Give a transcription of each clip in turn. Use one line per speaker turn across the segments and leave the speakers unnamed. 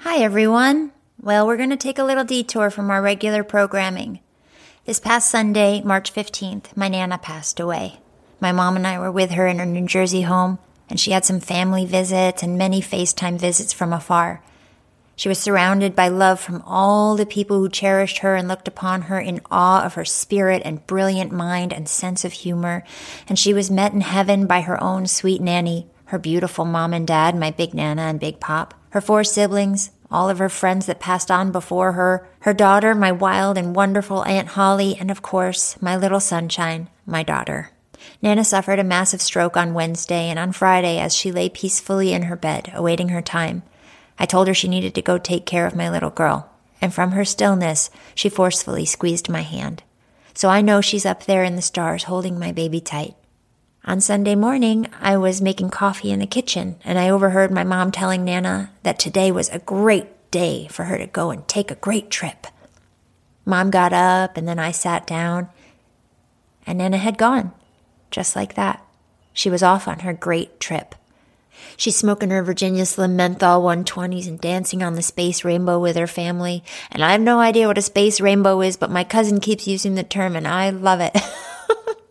Hi, everyone. Well, we're going to take a little detour from our regular programming. This past Sunday, March 15th, my Nana passed away. My mom and I were with her in her New Jersey home, and she had some family visits and many FaceTime visits from afar. She was surrounded by love from all the people who cherished her and looked upon her in awe of her spirit and brilliant mind and sense of humor. And she was met in heaven by her own sweet nanny, her beautiful mom and dad, my big Nana and big pop, her four siblings, all of her friends that passed on before her, her daughter, my wild and wonderful Aunt Holly, and of course, my little sunshine, my daughter. Nana suffered a massive stroke on Wednesday and on Friday as she lay peacefully in her bed, awaiting her time. I told her she needed to go take care of my little girl, and from her stillness, she forcefully squeezed my hand. So I know she's up there in the stars holding my baby tight. On Sunday morning, I was making coffee in the kitchen, and I overheard my mom telling Nana that today was a great day for her to go and take a great trip. Mom got up, and then I sat down, and Nana had gone, just like that. She was off on her great trip. She's smoking her Virginia Slim menthol 120s and dancing on the space rainbow with her family. And I have no idea what a space rainbow is, but my cousin keeps using the term, and I love it.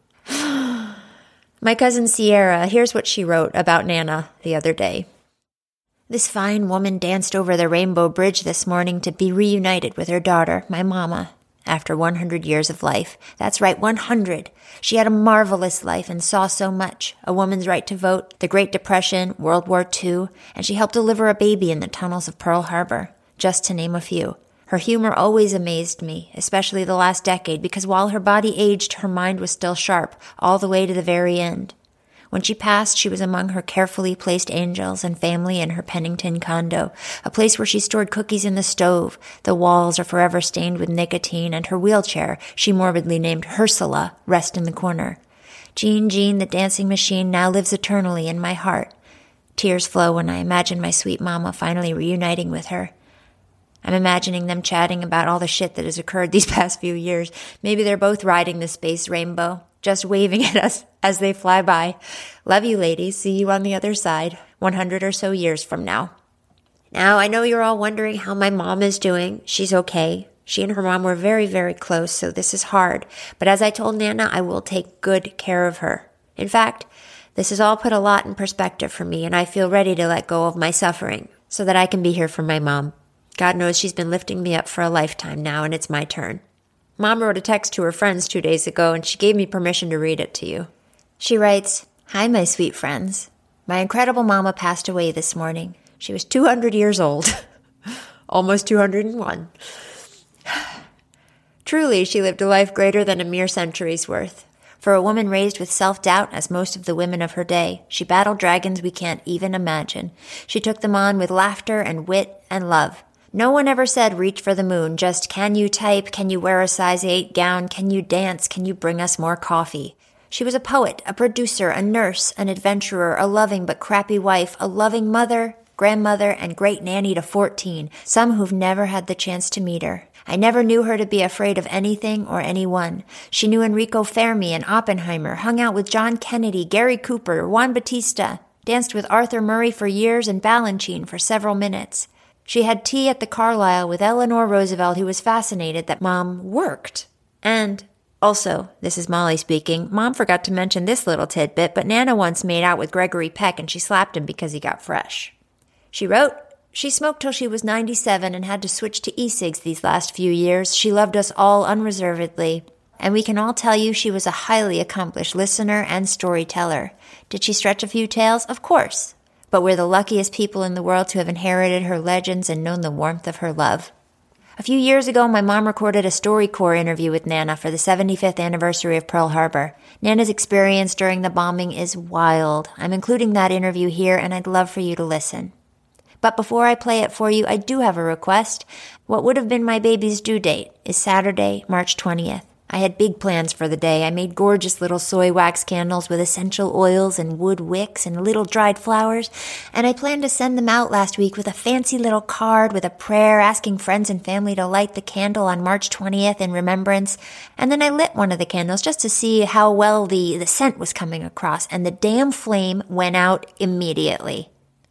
My cousin Sierra, here's what she wrote about Nana the other day. This fine woman danced over the Rainbow Bridge this morning to be reunited with her daughter, my mama, after 100 years of life. That's right, 100. She had a marvelous life and saw so much a woman's right to vote, the Great Depression, World War II, and she helped deliver a baby in the tunnels of Pearl Harbor, just to name a few. Her humor always amazed me, especially the last decade, because while her body aged, her mind was still sharp, all the way to the very end. When she passed, she was among her carefully placed angels and family in her Pennington condo, a place where she stored cookies in the stove. The walls are forever stained with nicotine, and her wheelchair, she morbidly named Ursula, rests in the corner. Jean Jean, the dancing machine, now lives eternally in my heart. Tears flow when I imagine my sweet mama finally reuniting with her. I'm imagining them chatting about all the shit that has occurred these past few years. Maybe they're both riding the space rainbow, just waving at us as they fly by. Love you, ladies. See you on the other side, 100 or so years from now. Now, I know you're all wondering how my mom is doing. She's okay. She and her mom were very, very close, so this is hard. But as I told Nana, I will take good care of her. In fact, this has all put a lot in perspective for me, and I feel ready to let go of my suffering so that I can be here for my mom. God knows she's been lifting me up for a lifetime now, and it's my turn. Mom wrote a text to her friends two days ago, and she gave me permission to read it to you. She writes Hi, my sweet friends. My incredible mama passed away this morning. She was 200 years old, almost 201. Truly, she lived a life greater than a mere century's worth. For a woman raised with self doubt, as most of the women of her day, she battled dragons we can't even imagine. She took them on with laughter and wit and love. No one ever said reach for the moon, just can you type, can you wear a size 8 gown, can you dance, can you bring us more coffee. She was a poet, a producer, a nurse, an adventurer, a loving but crappy wife, a loving mother, grandmother, and great nanny to 14, some who've never had the chance to meet her. I never knew her to be afraid of anything or anyone. She knew Enrico Fermi and Oppenheimer, hung out with John Kennedy, Gary Cooper, Juan Batista, danced with Arthur Murray for years and Balanchine for several minutes. She had tea at the Carlyle with Eleanor Roosevelt, who was fascinated that mom worked. And also, this is Molly speaking, mom forgot to mention this little tidbit, but Nana once made out with Gregory Peck and she slapped him because he got fresh. She wrote, she smoked till she was 97 and had to switch to e cigs these last few years. She loved us all unreservedly. And we can all tell you she was a highly accomplished listener and storyteller. Did she stretch a few tales? Of course but we're the luckiest people in the world to have inherited her legends and known the warmth of her love. A few years ago, my mom recorded a StoryCorps interview with Nana for the 75th anniversary of Pearl Harbor. Nana's experience during the bombing is wild. I'm including that interview here, and I'd love for you to listen. But before I play it for you, I do have a request. What would have been my baby's due date is Saturday, March 20th. I had big plans for the day. I made gorgeous little soy wax candles with essential oils and wood wicks and little dried flowers, and I planned to send them out last week with a fancy little card with a prayer asking friends and family to light the candle on March 20th in remembrance. And then I lit one of the candles just to see how well the, the scent was coming across, and the damn flame went out immediately.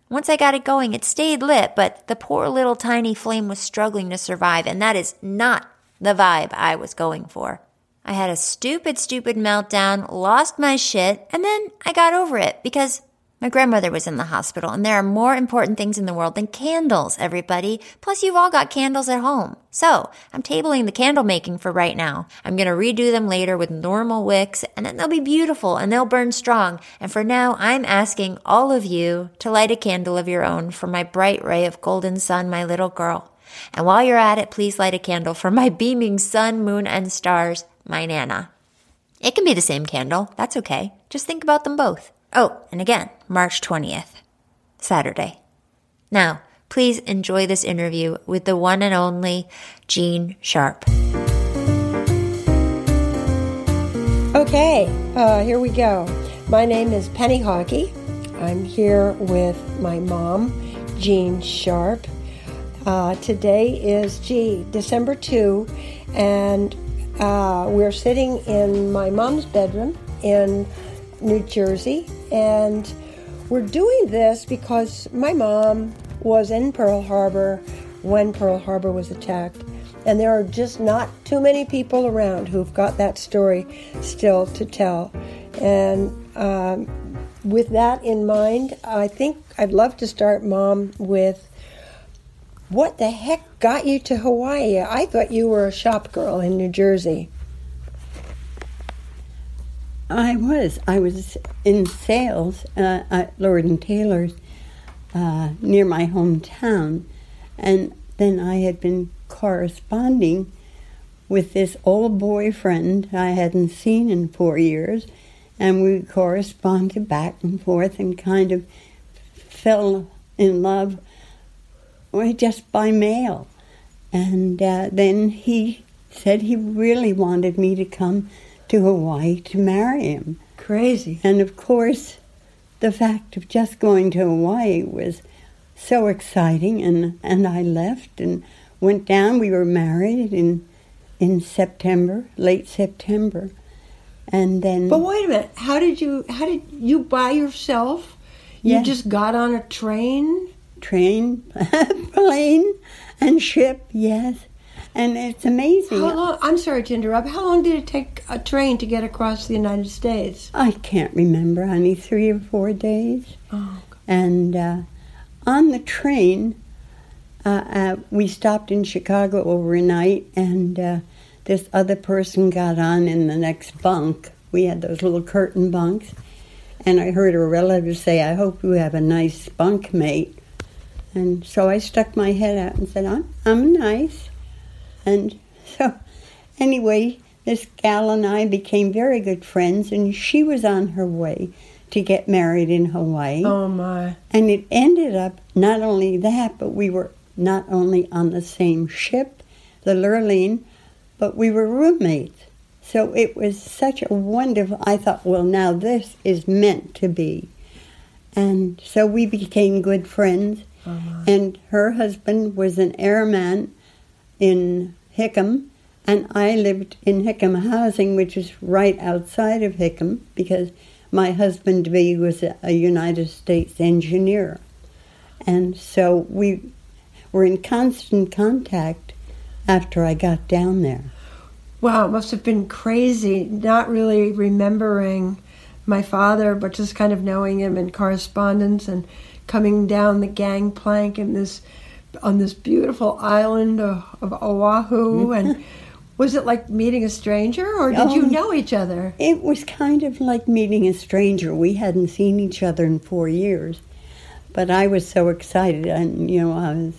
Once I got it going, it stayed lit, but the poor little tiny flame was struggling to survive, and that is not the vibe I was going for. I had a stupid, stupid meltdown, lost my shit, and then I got over it because my grandmother was in the hospital and there are more important things in the world than candles, everybody. Plus, you've all got candles at home. So, I'm tabling the candle making for right now. I'm gonna redo them later with normal wicks and then they'll be beautiful and they'll burn strong. And for now, I'm asking all of you to light a candle of your own for my bright ray of golden sun, my little girl. And while you're at it, please light a candle for my beaming sun, moon, and stars, my Nana. It can be the same candle. That's okay. Just think about them both. Oh, and again, March 20th, Saturday. Now, please enjoy this interview with the one and only Jean Sharp.
Okay, uh, here we go. My name is Penny Hockey. I'm here with my mom, Jean Sharp. Uh, today is, gee, December 2, and uh, we're sitting in my mom's bedroom in New Jersey, and we're doing this because my mom was in Pearl Harbor when Pearl Harbor was attacked, and there are just not too many people around who've got that story still to tell. And um, with that in mind, I think I'd love to start, Mom, with what the heck got you to Hawaii? I thought you were a shop girl in New Jersey.
I was. I was in sales uh, at Lord and Taylor's uh, near my hometown, and then I had been corresponding with this old boyfriend I hadn't seen in four years, and we corresponded back and forth and kind of fell in love just by mail. And uh, then he said he really wanted me to come to Hawaii to marry him.
Crazy.
And of course, the fact of just going to Hawaii was so exciting, and, and I left and went down. We were married in in September, late September, and then.
But wait a minute. How did you? How did you by yourself? You just got on a train
train, plane, and ship, yes. And it's amazing.
How long? I'm sorry to interrupt. How long did it take a train to get across the United States?
I can't remember, honey. Three or four days.
Oh.
And uh, on the train, uh, uh, we stopped in Chicago overnight, and uh, this other person got on in the next bunk. We had those little curtain bunks, and I heard a relative say, "I hope you have a nice bunk mate." And so I stuck my head out and said, I'm, I'm nice. And so, anyway, this gal and I became very good friends, and she was on her way to get married in Hawaii.
Oh, my.
And it ended up not only that, but we were not only on the same ship, the Lurline, but we were roommates. So it was such a wonderful, I thought, well, now this is meant to be. And so we became good friends. And her husband was an airman in Hickam, and I lived in Hickam Housing, which is right outside of Hickam, because my husband B was a, a United States engineer. And so we were in constant contact after I got down there.
Wow, it must have been crazy not really remembering my father, but just kind of knowing him in correspondence and coming down the gangplank in this on this beautiful island of, of Oahu mm-hmm. and was it like meeting a stranger or did you um, know each other?
It was kind of like meeting a stranger. We hadn't seen each other in 4 years. But I was so excited and you know I was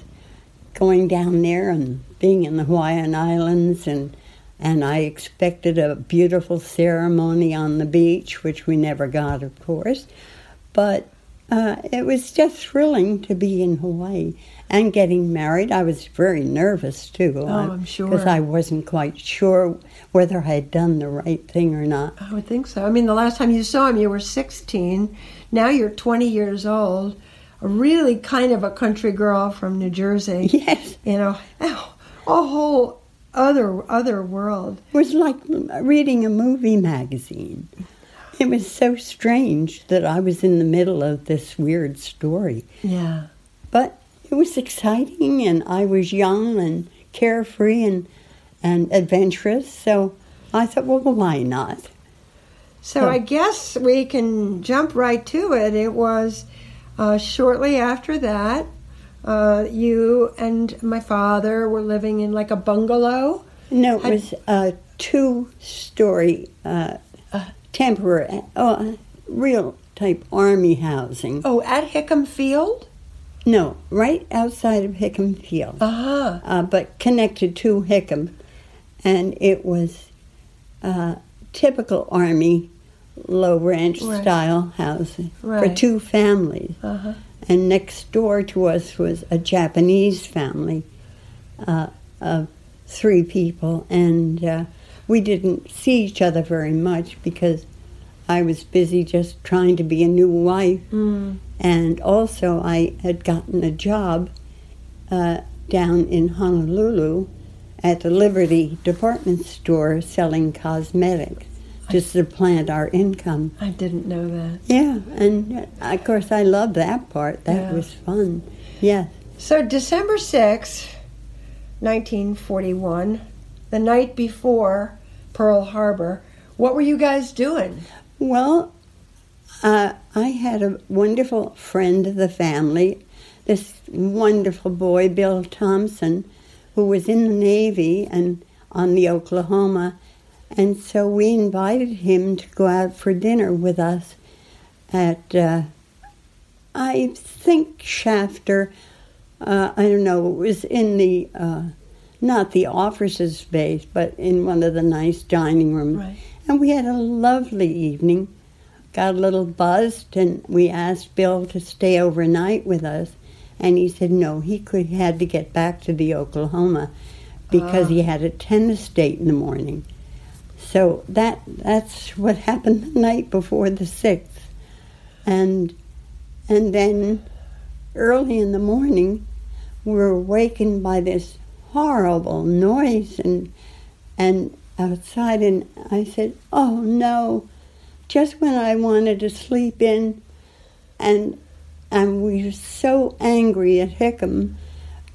going down there and being in the Hawaiian Islands and and I expected a beautiful ceremony on the beach, which we never got, of course. But uh, it was just thrilling to be in Hawaii and getting married. I was very nervous too.
Oh, I'm sure.
Because I wasn't quite sure whether I had done the right thing or not.
I would think so. I mean, the last time you saw him, you were 16. Now you're 20 years old. A really kind of a country girl from New Jersey.
Yes.
You know, a whole other other world.
It was like reading a movie magazine. It was so strange that I was in the middle of this weird story.
Yeah.
But it was exciting, and I was young and carefree and and adventurous. So I thought, well, why not?
So, so I guess we can jump right to it. It was uh, shortly after that. Uh, you and my father were living in like a bungalow.
No, it Had, was a two-story uh, temporary, uh, real type army housing.
Oh, at Hickam Field?
No, right outside of Hickam Field.
Uh-huh.
Uh, but connected to Hickam. And it was uh, typical army low ranch right. style housing right. for two families.
Uh-huh.
And next door to us was a Japanese family uh, of three people. And uh, we didn't see each other very much because I was busy just trying to be a new wife.
Mm.
And also, I had gotten a job uh, down in Honolulu at the Liberty department store selling cosmetics to supplant our income.
I didn't know that.
Yeah, and uh, of course, I love that part. That yeah. was fun. Yes.
So, December 6, 1941, the night before Pearl Harbor, what were you guys doing?
Well, uh, I had a wonderful friend of the family, this wonderful boy, Bill Thompson, who was in the Navy and on the Oklahoma. And so we invited him to go out for dinner with us at, uh, I think, Shafter. Uh, I don't know, it was in the, uh, not the officers' space, but in one of the nice dining rooms.
Right.
And we had a lovely evening. Got a little buzzed, and we asked Bill to stay overnight with us. And he said no, he could had to get back to the Oklahoma because he ah. had a tennis date in the morning. So that that's what happened the night before the sixth, and and then early in the morning, we were awakened by this horrible noise and and outside, and I said, "Oh no!" Just when I wanted to sleep in, and and we were so angry at Hickam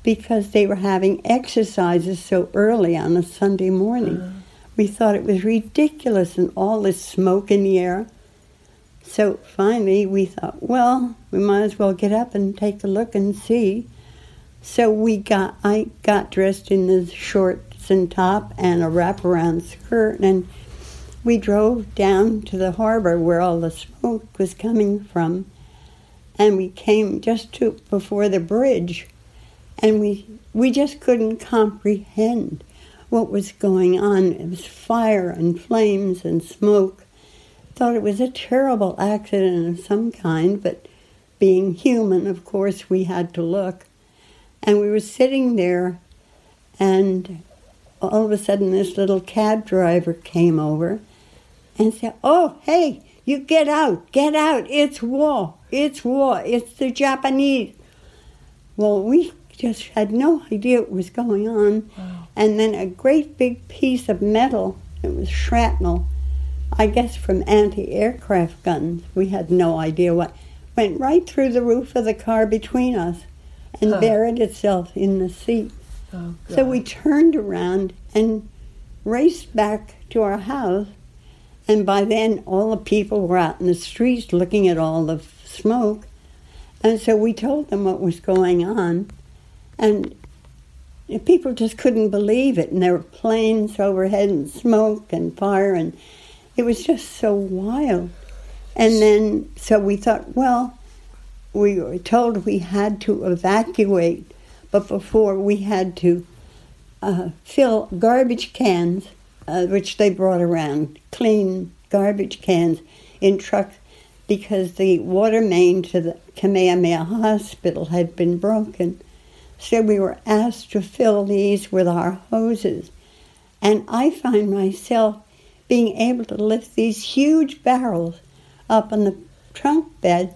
because they were having exercises so early on a Sunday morning. Uh-huh. We thought it was ridiculous and all this smoke in the air. So finally, we thought, well, we might as well get up and take a look and see. So we got, I got dressed in the shorts and top and a wraparound skirt, and we drove down to the harbor where all the smoke was coming from, and we came just to before the bridge, and we we just couldn't comprehend what was going on. It was fire and flames and smoke. Thought it was a terrible accident of some kind, but being human, of course, we had to look. And we were sitting there, and all of a sudden this little cab driver came over and said, Oh, hey, you get out, get out, it's war, it's war, it's the Japanese. Well, we just had no idea what was going on. Wow. And then a great big piece of metal, it was shrapnel, I guess from anti aircraft guns, we had no idea what, went right through the roof of the car between us and buried itself in the sea.
Oh,
so we turned around and raced back to our house. And by then, all the people were out in the streets looking at all the smoke. And so we told them what was going on. And people just couldn't believe it. And there were planes overhead and smoke and fire. And it was just so wild. And then, so we thought, well, we were told we had to evacuate but before we had to uh, fill garbage cans, uh, which they brought around, clean garbage cans in trucks because the water main to the Kamehameha Hospital had been broken. So we were asked to fill these with our hoses. And I find myself being able to lift these huge barrels up on the trunk bed.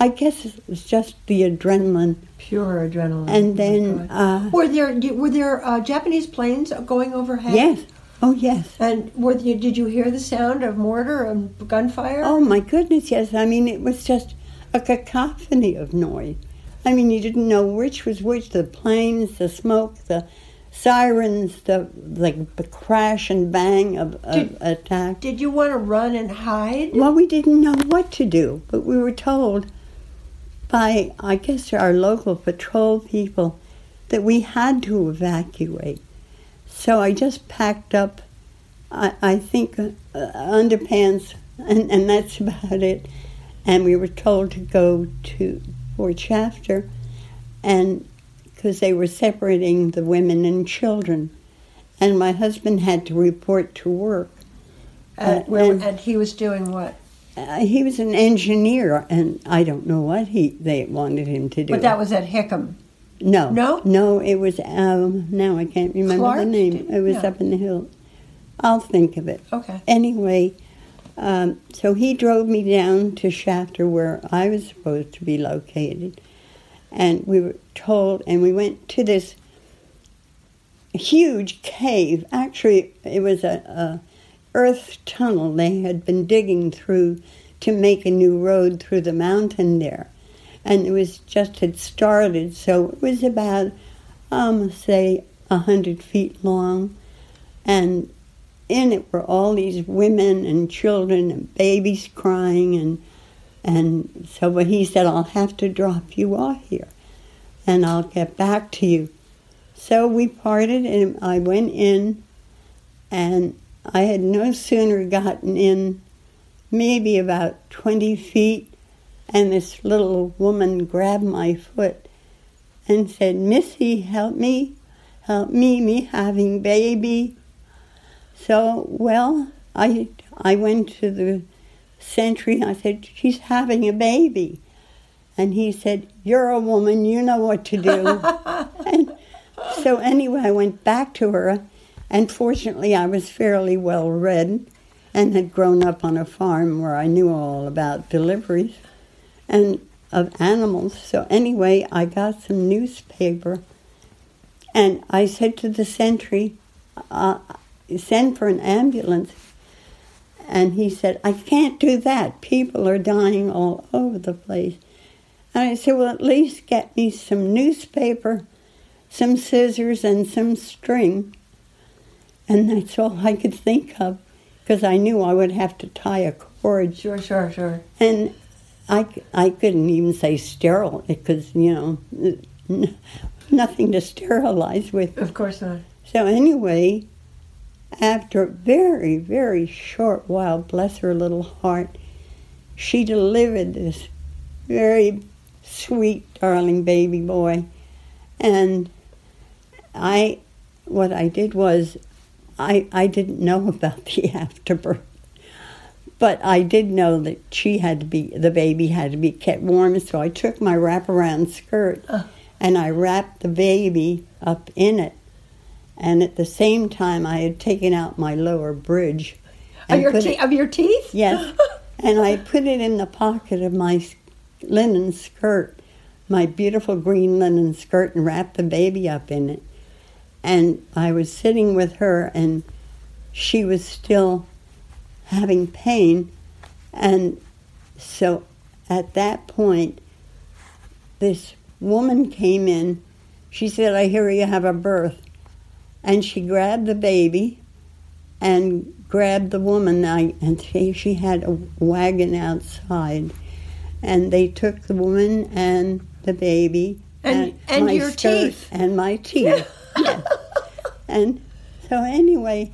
I guess it was just the adrenaline.
Pure adrenaline.
And
Oh,
then, uh,
were there were there uh, Japanese planes going overhead?
yes, oh yes.
And were did you hear the sound of mortar and gunfire?
Oh my goodness, yes. I mean, it was just a cacophony of noise. I mean, you didn't know which was which the planes, the smoke, the sirens, the like the crash and bang of, of
Did-
attack.
Did you want to run and hide?
Well, we didn't know what to do, but we were told by, I guess, our local patrol people that we had to evacuate. So I just packed up, I, I think, uh, underpants, and, and that's about it. And we were told to go to Fort Shafter, and because they were separating the women and children. And my husband had to report to work. Uh, and-
and he was doing what?
Uh, he was an engineer, and I don't know what he they wanted him to do.
But that was at Hickam.
no,
No?
no. It was um, now I can't remember the name. It was up in the hill. I'll think of it.
Okay.
Anyway, um, so he drove me down to Shafter, where I was supposed to be located, and we were told, and we went to this huge cave. Actually, it was a, a earth tunnel they had been digging through to make a new road through the mountain there, and it was just had started. So it was about, um, say, a hundred feet long, and in it were all these women and children and babies crying and and so but he said I'll have to drop you off here and I'll get back to you. So we parted and I went in and I had no sooner gotten in maybe about 20 feet and this little woman grabbed my foot and said, Missy, help me, help me, me having baby. So, well, I, I went to the sentry and I said, she's having a baby. And he said, You're a woman, you know what to do. and so, anyway, I went back to her, and fortunately, I was fairly well read and had grown up on a farm where I knew all about deliveries and of animals. So, anyway, I got some newspaper, and I said to the sentry, uh, Send for an ambulance. And he said, I can't do that. People are dying all over the place. And I said, Well, at least get me some newspaper, some scissors, and some string. And that's all I could think of because I knew I would have to tie a cord.
Sure, sure, sure.
And I, I couldn't even say sterile because, you know, n- nothing to sterilize with.
Of course not.
So anyway, after a very, very short while, bless her little heart, she delivered this very sweet, darling baby boy. And I, what I did was, I, I didn't know about the afterbirth. But I did know that she had to be, the baby had to be kept warm, so I took my wraparound skirt and I wrapped the baby up in it. And at the same time, I had taken out my lower bridge.
Of your, te-
it-
of your teeth?
Yes. and I put it in the pocket of my linen skirt, my beautiful green linen skirt, and wrapped the baby up in it. And I was sitting with her, and she was still having pain. And so at that point, this woman came in. She said, I hear you have a birth. And she grabbed the baby and grabbed the woman I, and she, she had a wagon outside and they took the woman and the baby
And- and
my
your teeth.
and my teeth and so anyway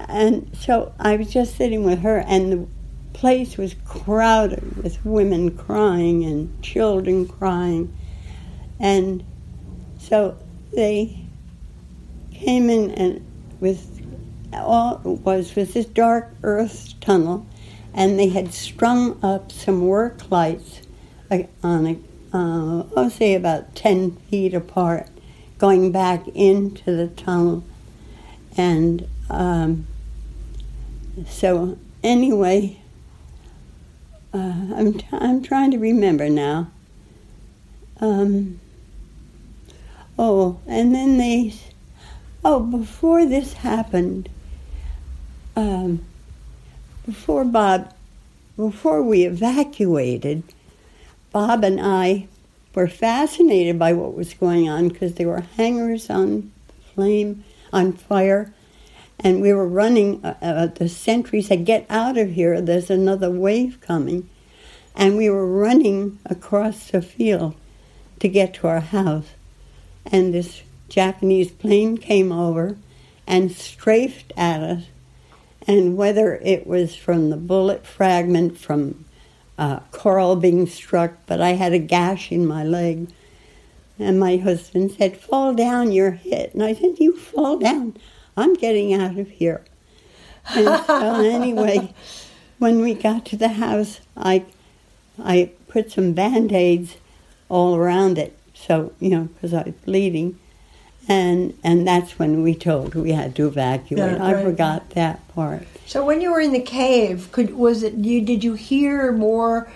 and so I was just sitting with her and the place was crowded with women crying and children crying. And So they came in and with all it was was this dark earth tunnel, and they had strung up some work lights on a, uh, I'll say about ten feet apart, going back into the tunnel, and um, so anyway, uh, I'm t- I'm trying to remember now. Um, oh, and then they, oh, before this happened, um, before Bob, before we evacuated, Bob and I were fascinated by what was going on because there were hangars on flame, on fire, and we were running. Uh, uh, the sentry said, "Get out of here! There's another wave coming," and we were running across the field to get to our house, and this Japanese plane came over and strafed at us, and whether it was from the bullet fragment from uh, coral being struck, but I had a gash in my leg. And my husband said, Fall down, you're hit. And I said, You fall down. I'm getting out of here. And so, anyway, when we got to the house, I, I put some band aids all around it. So, you know, because I was bleeding. And, and that's when we told we had to evacuate.
Yeah,
I forgot that part.
So when you were in the cave, could was it you? Did you hear more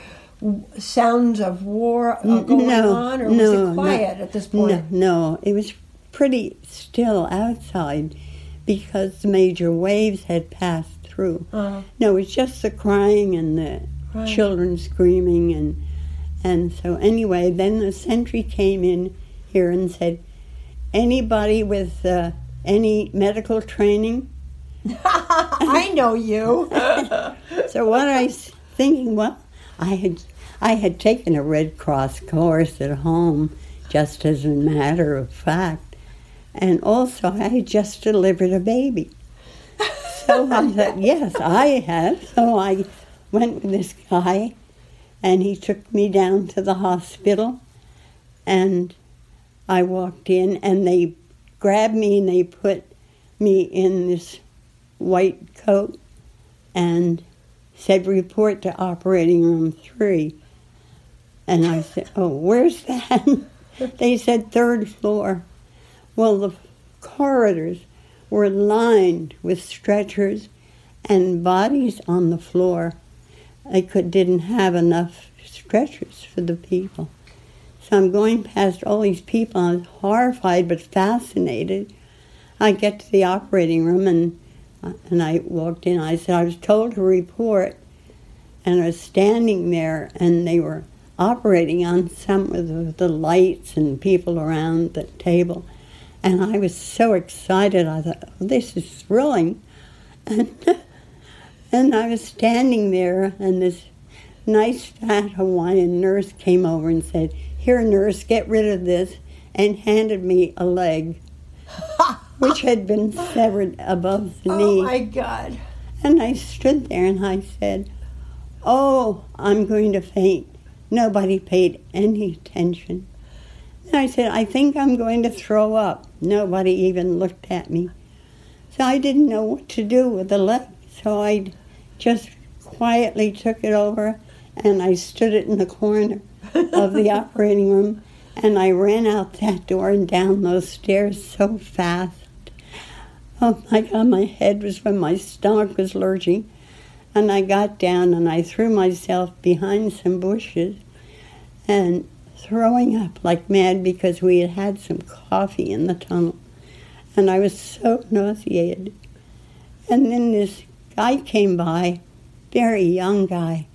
sounds of war uh, going
no,
on, or was
no,
it quiet
no,
at this point?
No, no, it was pretty still outside because the major waves had passed through.
Uh-huh.
No, it's just the crying and the
Right.
children screaming and and so anyway, then the sentry came in here and said, anybody with uh, any medical training.
I know you.
So what I was thinking, well, I had I had taken a Red Cross course at home, just as a matter of fact, and also I had just delivered a baby. So I thought, yes, I have. So I went with this guy, and he took me down to the hospital, and I walked in, and they grabbed me and they put me in this white coat and said, report to operating room three. And I said, oh, where's that? they said, third floor. Well, the corridors were lined with stretchers and bodies on the floor. They could, didn't have enough stretchers for the people. So I'm going past all these people. I was horrified but fascinated. I get to the operating room and and I walked in. I said I was told to report, and I was standing there, and they were operating on some of the, the lights and people around the table, and I was so excited. I thought, oh, this is thrilling, and and I was standing there, and this nice fat Hawaiian nurse came over and said, "Here, nurse, get rid of this," and handed me a leg which had been severed above the
oh
knee.
Oh my God!
And I stood there and I said, Oh, I'm going to faint. Nobody paid any attention. And I said, I think I'm going to throw up. Nobody even looked at me. So I didn't know what to do with the leg. So I just quietly took it over and I stood it in the corner of the operating room and I ran out that door and down those stairs so fast. Oh my God, my head was when my stomach was lurching. And I got down and I threw myself behind some bushes and throwing up like mad because we had had some coffee in the tunnel. And I was so nauseated. And then this guy came by, very young guy.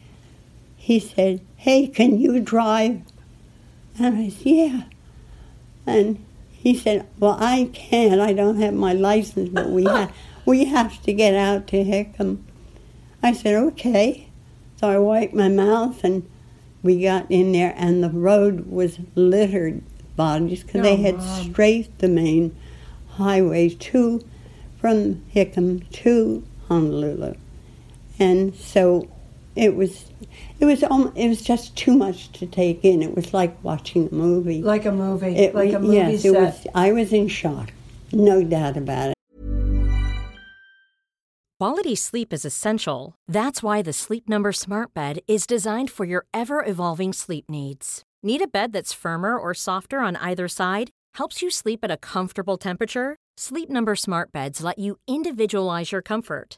He said, Hey, can you drive? And I said, Yeah. And he said, Well, I can't. I don't have my license, but we, ha- we have to get out to Hickam. I said, Okay. So I wiped my mouth and we got in there, and the road was littered bodies because they
Oh,
had
Mom.
strafed the main highway to from Hickam to Honolulu. And so it was it was um, it was just too much to take in. It was like watching a movie.
Like a movie.
It
like a movie
yes,
set.
it was. I was in shock, no doubt about it.
Quality sleep is essential. That's why the Sleep Number Smart Bed is designed for your ever evolving sleep needs. Need a bed that's firmer or softer on either side? Helps you sleep at a comfortable temperature? Sleep Number Smart Beds let you individualize your comfort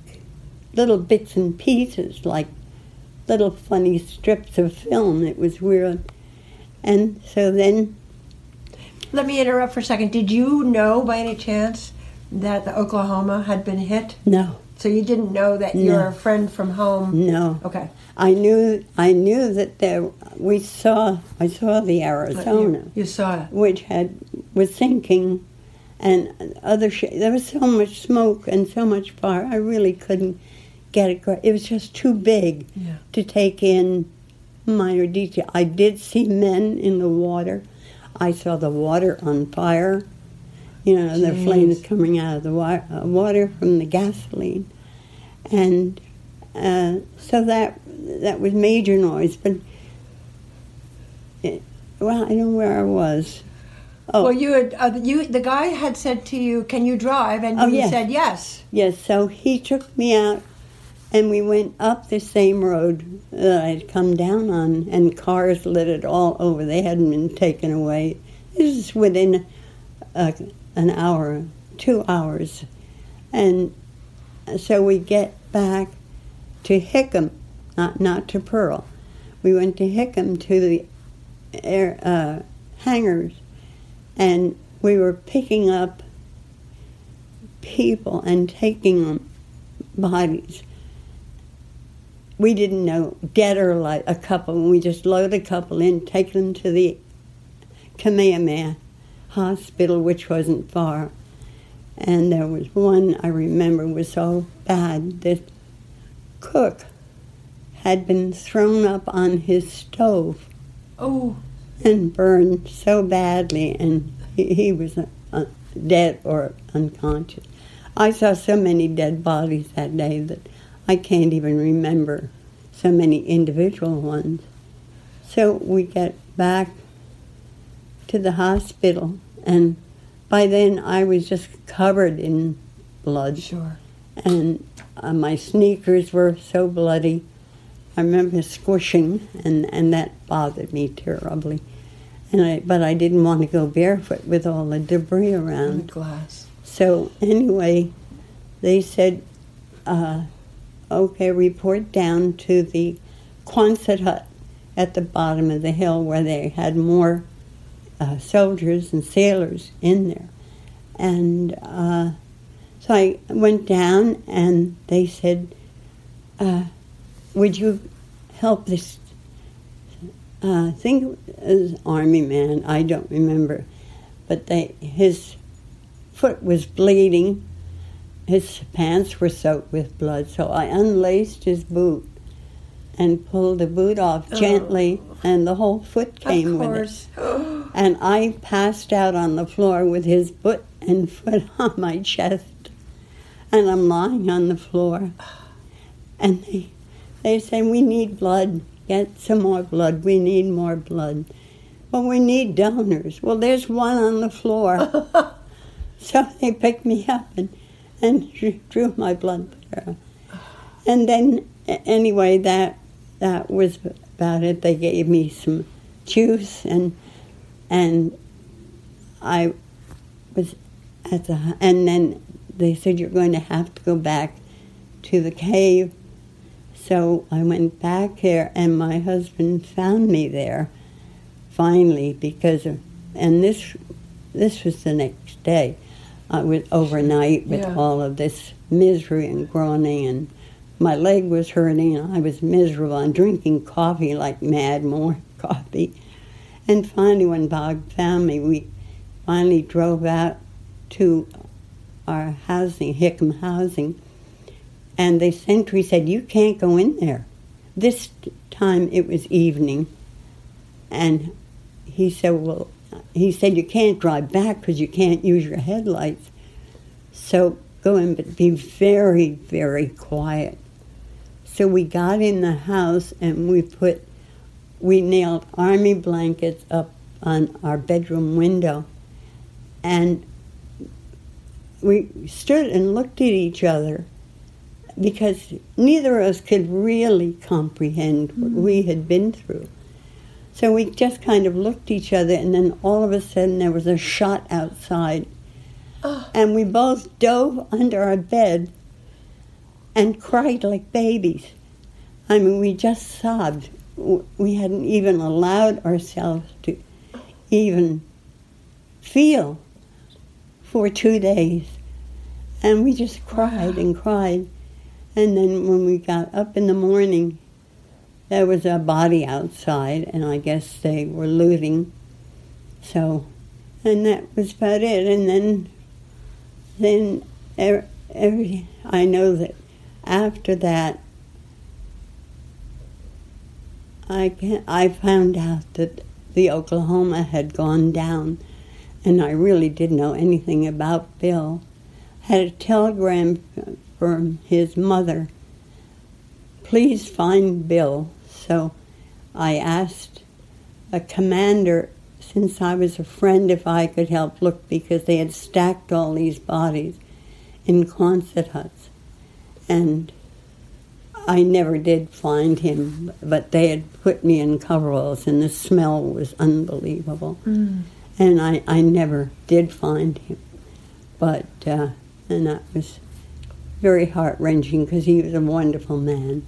little bits and pieces, like little funny strips of film. It was weird. And so then,
Let me interrupt for a second. Did you know by any chance that the Oklahoma had been hit?
no,
So you didn't know that
No.
your friend from home.
no.
Okay.
I knew, I knew that there. We saw, I saw the Arizona,
You, you saw it.
which had was sinking, and other. Sh- there was so much smoke and so much fire. I really couldn't get it. gra- It was just too big.
Yeah.
to take in minor detail. I did see men in the water. I saw the water on fire. You know, the flames coming out of the wa- uh, water from the gasoline, and uh, so that that was major noise. But it, well, I know where I was. Oh,
Well, you had uh, you. The guy had said to you, "Can you drive?" And
Oh,
you
yes.
said yes.
Yes, so he took me out and we went up the same road that I'd come down on, and cars lit it all over. They hadn't been taken away. This is within an hour, two hours. And so we get back to Hickam, not, not to Pearl. We went to Hickam to the air, uh, hangars, and we were picking up people and taking them bodies. We didn't know dead or alive. A couple, we just load a couple in, take them to the Kamehameha Hospital, which wasn't far. And there was one I remember was so bad that cook had been thrown up on his stove
Oh,
and burned so badly, and he, he was uh, dead or unconscious. I saw so many dead bodies that day that I can't even remember so many individual ones. So we get back to the hospital, and by then I was just covered in blood
sure.
and uh, my sneakers were so bloody. I remember squishing, and, and that bothered me terribly. And I, but I didn't want to go barefoot with all the debris
On the
around.
glass.
So anyway, they said, uh, "Okay, report down to the Quonset hut at the bottom of the hill where they had more uh, soldiers and sailors in there." And uh, so I went down, and they said, uh, "Would you help this?" Uh, I think it was army man. I don't remember, but they his foot was bleeding. His pants were soaked with blood, so I unlaced his boot and pulled the boot off oh. gently, and the whole foot came with it. And I passed out on the floor with his foot and foot on my chest. And I'm lying on the floor. And they, they say, We need blood. Get some more blood. We need more blood. Well, we need donors. Well, there's one on the floor. so they picked me up and, and drew- drew my blood there. And then, anyway, that, that was about it. They gave me some juice and and I was at the and then they said you're going to have to go back to the cave. So I went back there, and my husband found me there finally because of, and this this was the next day. Uh, I was overnight with
Yeah.
all of this misery and groaning and my leg was hurting and I was miserable and drinking coffee like mad, more coffee. And finally, when Bob found me, we finally drove out to our housing, Hickam Housing, and the sentry said, You can't go in there. This time it was evening, and he said, Well, he said, You can't drive back because you can't use your headlights. So go in, but be very, very quiet. So we got in the house and we put, we nailed army blankets up on our bedroom window. And we stood and looked at each other because neither of us could really comprehend what mm-hmm. we had been through. So we just kind of looked at each other, and then all of a sudden there was a shot outside. Ah. And we both dove under our bed and cried like babies. I mean, we just sobbed. We hadn't even allowed ourselves to even feel for two days. And we just cried and cried. And then when we got up in the morning, there was a body outside, and I guess they were looting. So, and that was about it. And then, then every, every I know that after that, I I found out that the Oklahoma had gone down, and I really didn't know anything about Bill. I Had a telegram from his mother. Please find Bill. So I asked a commander, since I was a friend, if I could help look because they had stacked all these bodies in Quonset huts. And I never did find him, but they had put me in coveralls, and the smell was unbelievable. And I, I never did find him. But, uh, and that was very heart wrenching because he was a wonderful man.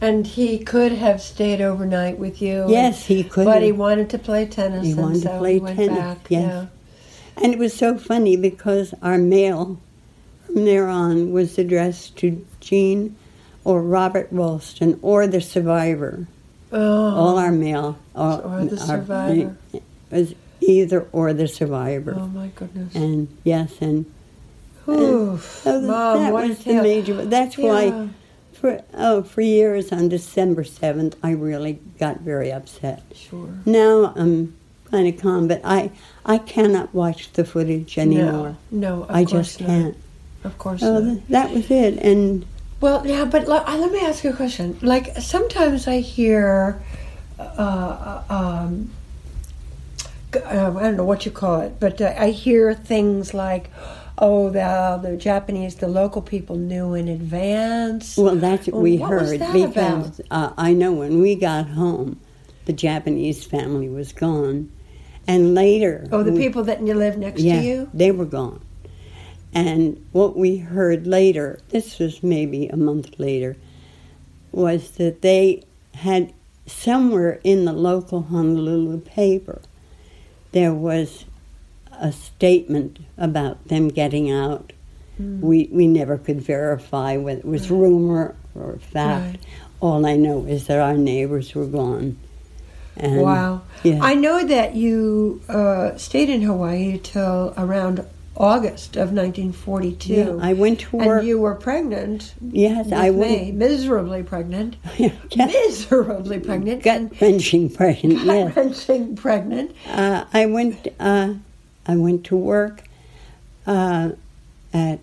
And he could have stayed overnight with you.
Yes, he could
But he wanted to play tennis.
He
and
wanted
so
to play tennis,
Back.
yes. And it was so funny because our mail from there on was addressed to Jean or Robert Ralston or the survivor.
Oh.
All our mail or,
Or the
our-
survivor.
was either or the survivor.
Oh my goodness.
And yes, and
Oof.
so
Mom,
that was the major. That's
Yeah.
why, for oh, for years on December seventh, I really got very upset.
Sure.
Now I'm kind of calm, but I I cannot watch the footage anymore.
No, no
I just
not.
can't.
Of course not.
th- that was it, and
Well, yeah, but le- uh, let me ask you a question. Like sometimes I hear, uh, um, um, I don't know what you call it, but uh, I hear things like, "Oh, the the Japanese, the local people knew in advance."
well, that's what we
What
heard
that
because uh, I know when we got home, the Japanese family was gone, and later.
oh, the
we-
people that you live next
yeah,
to you.
they were gone. And what we heard later, this was maybe a month later, was that they had somewhere in the local Honolulu paper, there was a statement about them getting out.
Hmm.
We, we never could verify whether it was rumor or fact.
Right.
All I know is that our neighbors were gone. And,
Wow.
Yeah.
I know that you uh, stayed in Hawaii till around August of 1942.
Yeah, I went to work.
And you were pregnant.
yes, I went.
miserably pregnant.
Yeah.
Miserably pregnant.
gut wrenching pregnant. Yes,
Gut-wrenching pregnant.
uh, I went. Uh, I went to work uh, at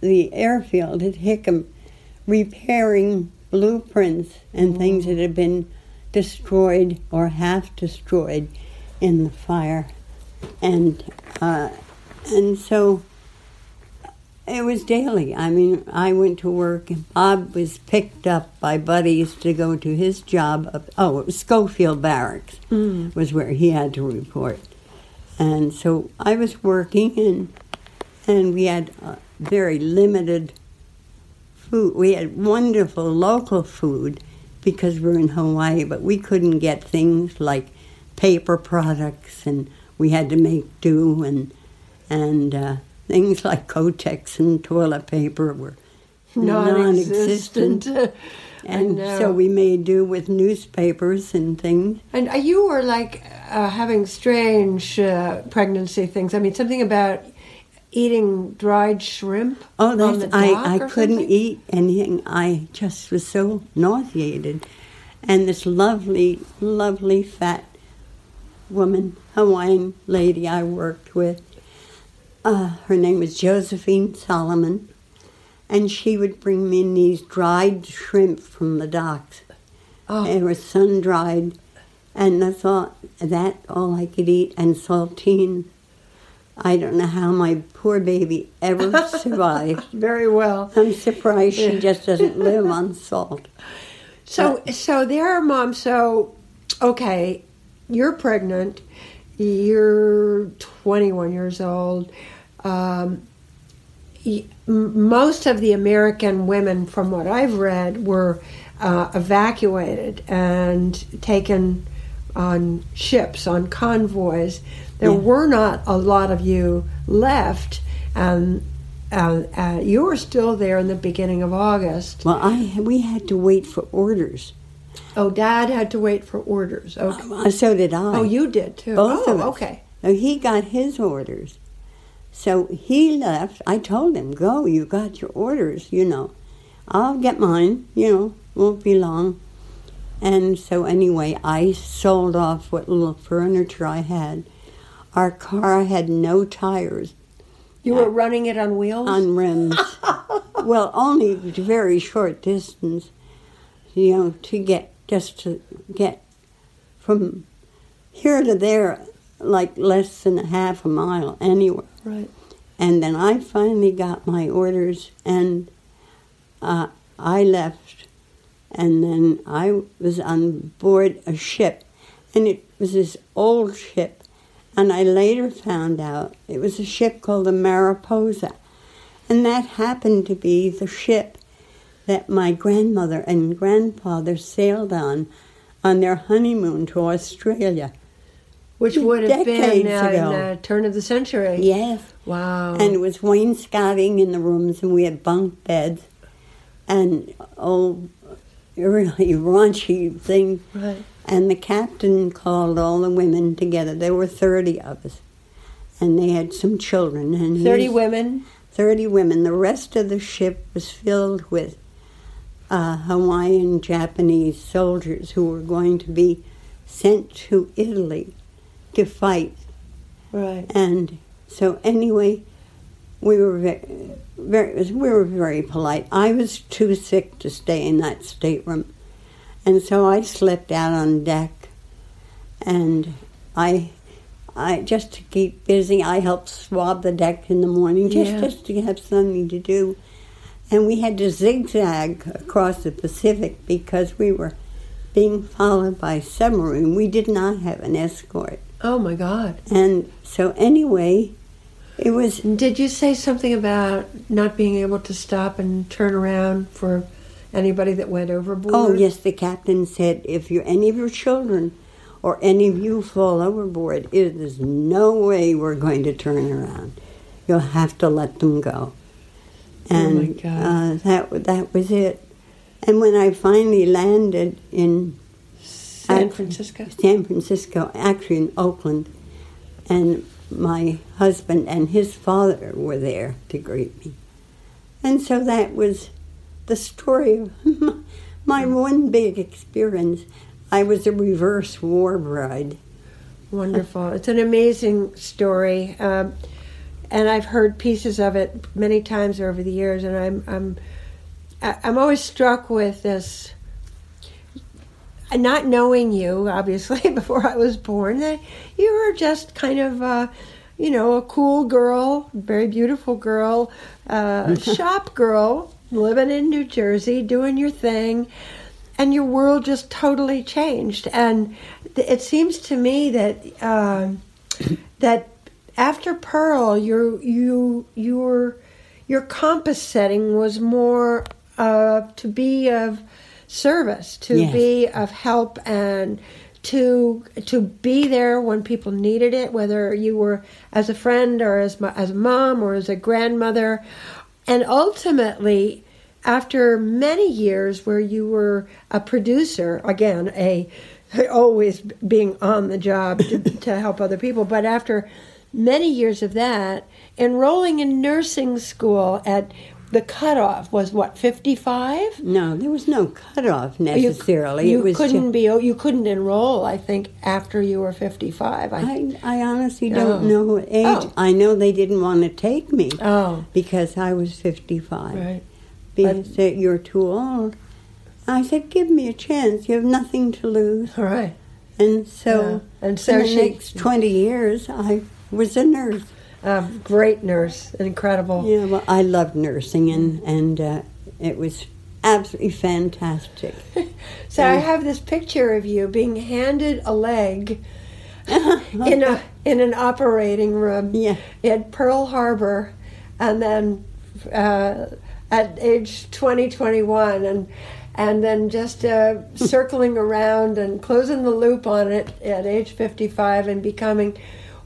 the airfield at Hickam, repairing blueprints and things that had been destroyed or half destroyed in the fire, and uh, and so it was daily. I mean, I went to work, and Bob was picked up by buddies to go to his job. Up, oh, it was Schofield Barracks was where he had to report, and so I was working, and and we had very limited food. We had wonderful local food because we're in Hawaii, but we couldn't get things like paper products, and we had to make do, and and uh, things like Kotex and toilet paper were
non-existent.
And so we made do with newspapers and things.
And you were like uh, having strange uh, pregnancy things. I mean, something about eating dried shrimp.
Oh, that's I, I couldn't
something?
eat anything. I just was so nauseated. And this lovely, lovely fat woman, Hawaiian lady I worked with, uh, her name was Josephine Solomon, and she would bring me in these dried shrimp from the docks.
Oh.
They were sun dried, and I thought that all I could eat, and saltine. I don't know how my poor baby ever survived.
Very well.
I'm surprised she just doesn't live on salt.
So, so there, mom. So, okay, you're pregnant. You're 21 years old. Um, most of the American women, from what I've read, were uh, evacuated and taken on ships, on convoys. There
Yeah.
were not a lot of you left, and uh, uh, you were still there in the beginning of August.
Well, I we had to wait for orders.
Oh, Dad had to wait for orders. Okay.
Uh, So did I.
Oh, you did too.
Both
oh,
of us.
okay.
Now, he got his orders. So he left. I told him, go, you got your orders, you know. I'll get mine, you know, won't be long. And so, anyway, I sold off what little furniture I had. Our car had no tires
You were uh, running it on wheels.
on rims. well, only a very short distance, you know, to get just to get from here to there, like less than a half a mile anywhere.
right.
And then I finally got my orders, and uh, I left. And then I was on board a ship, and it was this old ship. And I later found out it was a ship called the Mariposa. And that happened to be the ship that my grandmother and grandfather sailed on on their honeymoon to Australia.
Which would have been uh, in the turn of the century.
Yes.
Wow.
And it was wainscoting in the rooms, and we had bunk beds, and oh, really raunchy thing.
right.
And the captain called all the women together. There were thirty of us, and they had some children. And
Thirty women.
Thirty women. The rest of the ship was filled with uh, Hawaiian Japanese soldiers who were going to be sent to Italy to fight
Right.
and so anyway, we were very, very, we were very polite. I was too sick to stay in that stateroom, and so I slept out on deck. And I, I just to keep busy, I helped swab the deck in the morning, just
Yeah.
just to have something to do. And we had to zigzag across the Pacific because we were being followed by a submarine. We did not have an escort.
Oh my God.
And so, anyway, it was
Did you say something about not being able to stop and turn around for anybody that went overboard?
oh yes. The captain said, if you any of your children or any of you fall overboard, it is no way we're going to turn around. You'll have to let them go.
Oh,
And
my God.
Uh, that that was it. And when I finally landed in
San Francisco.
San Francisco, actually in Oakland, and my husband and his father were there to greet me. And so that was the story of my one big experience. I was a reverse war bride.
Wonderful. It's an amazing story, um, and I've heard pieces of it many times over the years, and I'm I'm I'm always struck with this. Uh, Not knowing you, obviously, before I was born, that you were just kind of, uh, you know, a cool girl, very beautiful girl, uh, shop girl, living in New Jersey, doing your thing, and your world just totally changed. And th- it seems to me that um, that after Pearl, your you your your compass setting was more uh, to be of service, to
Yes.
be of help, and to to be there when people needed it, whether you were as a friend or as as a mom or as a grandmother, and ultimately after many years where you were a producer, again, a always being on the job to, to help other people, but after many years of that, enrolling in nursing school at the cutoff was what 55
No, there was no cutoff necessarily.
you,
it was
couldn't
ju-
be you couldn't enroll i think after you were 55 I,
I, I honestly oh. don't
Oh.
know what age.
Oh.
I know they didn't want to take me
oh
because I was 55.
right
Because they- you're too old. I said, give me a chance. You have nothing to lose.
all right
And so,
Yeah. And
for
so
the
she-
next 20 years, I was a nurse.
A great nurse incredible
Yeah, well, I loved nursing, and, and uh, it was absolutely fantastic.
so i have this picture of you being handed a leg in a in an operating room
Yeah.
at Pearl Harbor, and then uh, at age 20, 21, and and then just uh, circling around and closing the loop on it at age 55 and becoming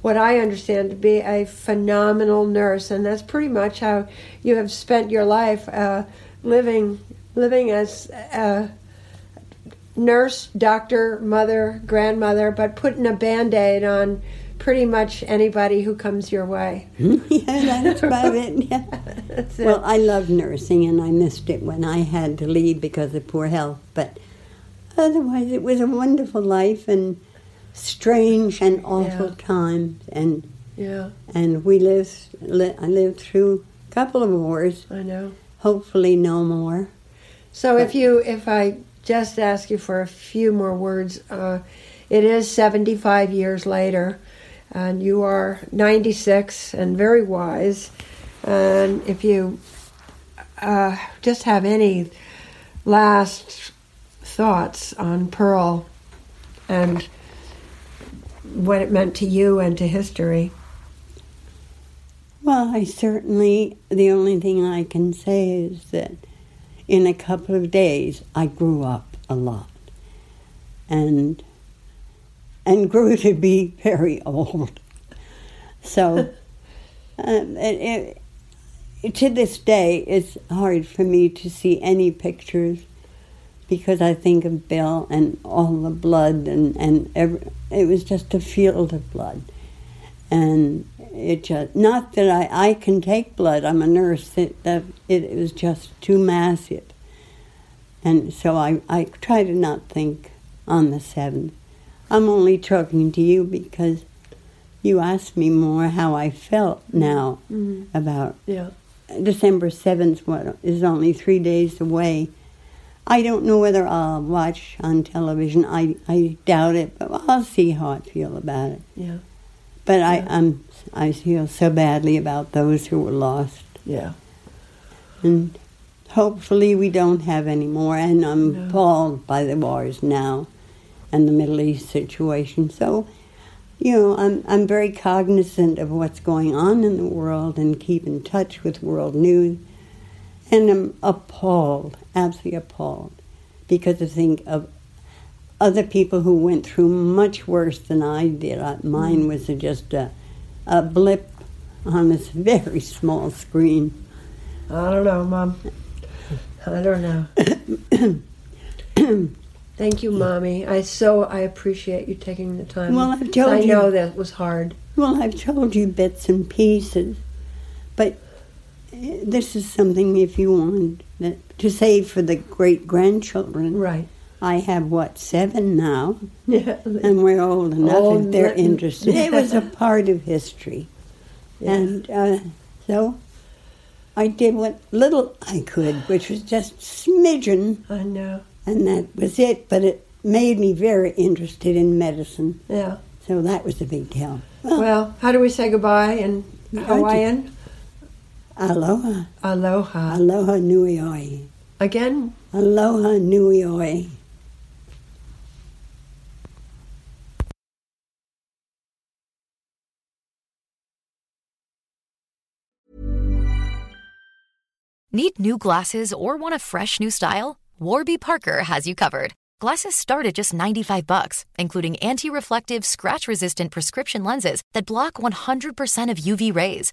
what I understand to be a phenomenal nurse, and that's pretty much how you have spent your life uh, living living as a nurse, doctor, mother, grandmother, but putting a band aid on pretty much anybody who comes your way.
yeah, that's about it. Yeah.
That's it.
Well, I loved nursing, and I missed it when I had to leave because of poor health. But otherwise, it was a wonderful life and strange and awful
Yeah.
times. And
yeah,
and we lived. Li- I lived through a couple of wars.
I know.
Hopefully, no more.
So if you, if I just ask you for a few more words, uh, it is 75 years later, and you are 96 and very wise. And if you uh, just have any last thoughts on Pearl and what it meant to you and to history.
Well, I certainly, the only thing I can say is that in a couple of days I grew up a lot and and grew to be very old. So um, it, it, to this day, it's hard for me to see any pictures because I think of Bill and all the blood and and every, it was just a field of blood. And it just not that I, I can take blood i'm a nurse it, that it, it was just too massive. And so I, I try to not think on the 7th i'm only talking to you because you asked me more how i felt now mm-hmm. about
Yeah.
december 7th what is only three days away i don't know whether i'll watch on television i, I doubt it but i'll see how i feel about it
Yeah.
but I um I feel so badly about those who were lost,
Yeah.
and hopefully we don't have any more. And I'm
No.
appalled by the wars now, and the Middle East situation. So, you know, I'm I'm very cognizant of what's going on in the world and keep in touch with world news. And I'm appalled, absolutely appalled, because I think of other people who went through much worse than I did. I, mine mm-hmm. was just a, a blip on this very small screen.
I don't know, Mom. I don't know. Thank you, Mommy. I so I appreciate you taking the time.
Well, I've told
I
you-
know that was hard.
Well, I've told you bits and pieces, but this is something if you want that, to save for the great grandchildren.
Right.
I have what seven now,
Yeah.
and we're old enough
Old
if they're interested. It was a part of history,
Yeah.
and uh, so I did what little I could, which was just smidgen,
I know.
and that was it. But it made me very interested in medicine,
Yeah.
so that was a big help. Well,
Well, how do we say goodbye in Hawaiian?
Aloha,
Aloha.
aloha nui loa,
Again,
aloha nui loa.
Need new glasses or want a fresh new style? Warby Parker has you covered. Glasses start at just 95 bucks, including anti-reflective, scratch-resistant prescription lenses that block 100% of UV rays.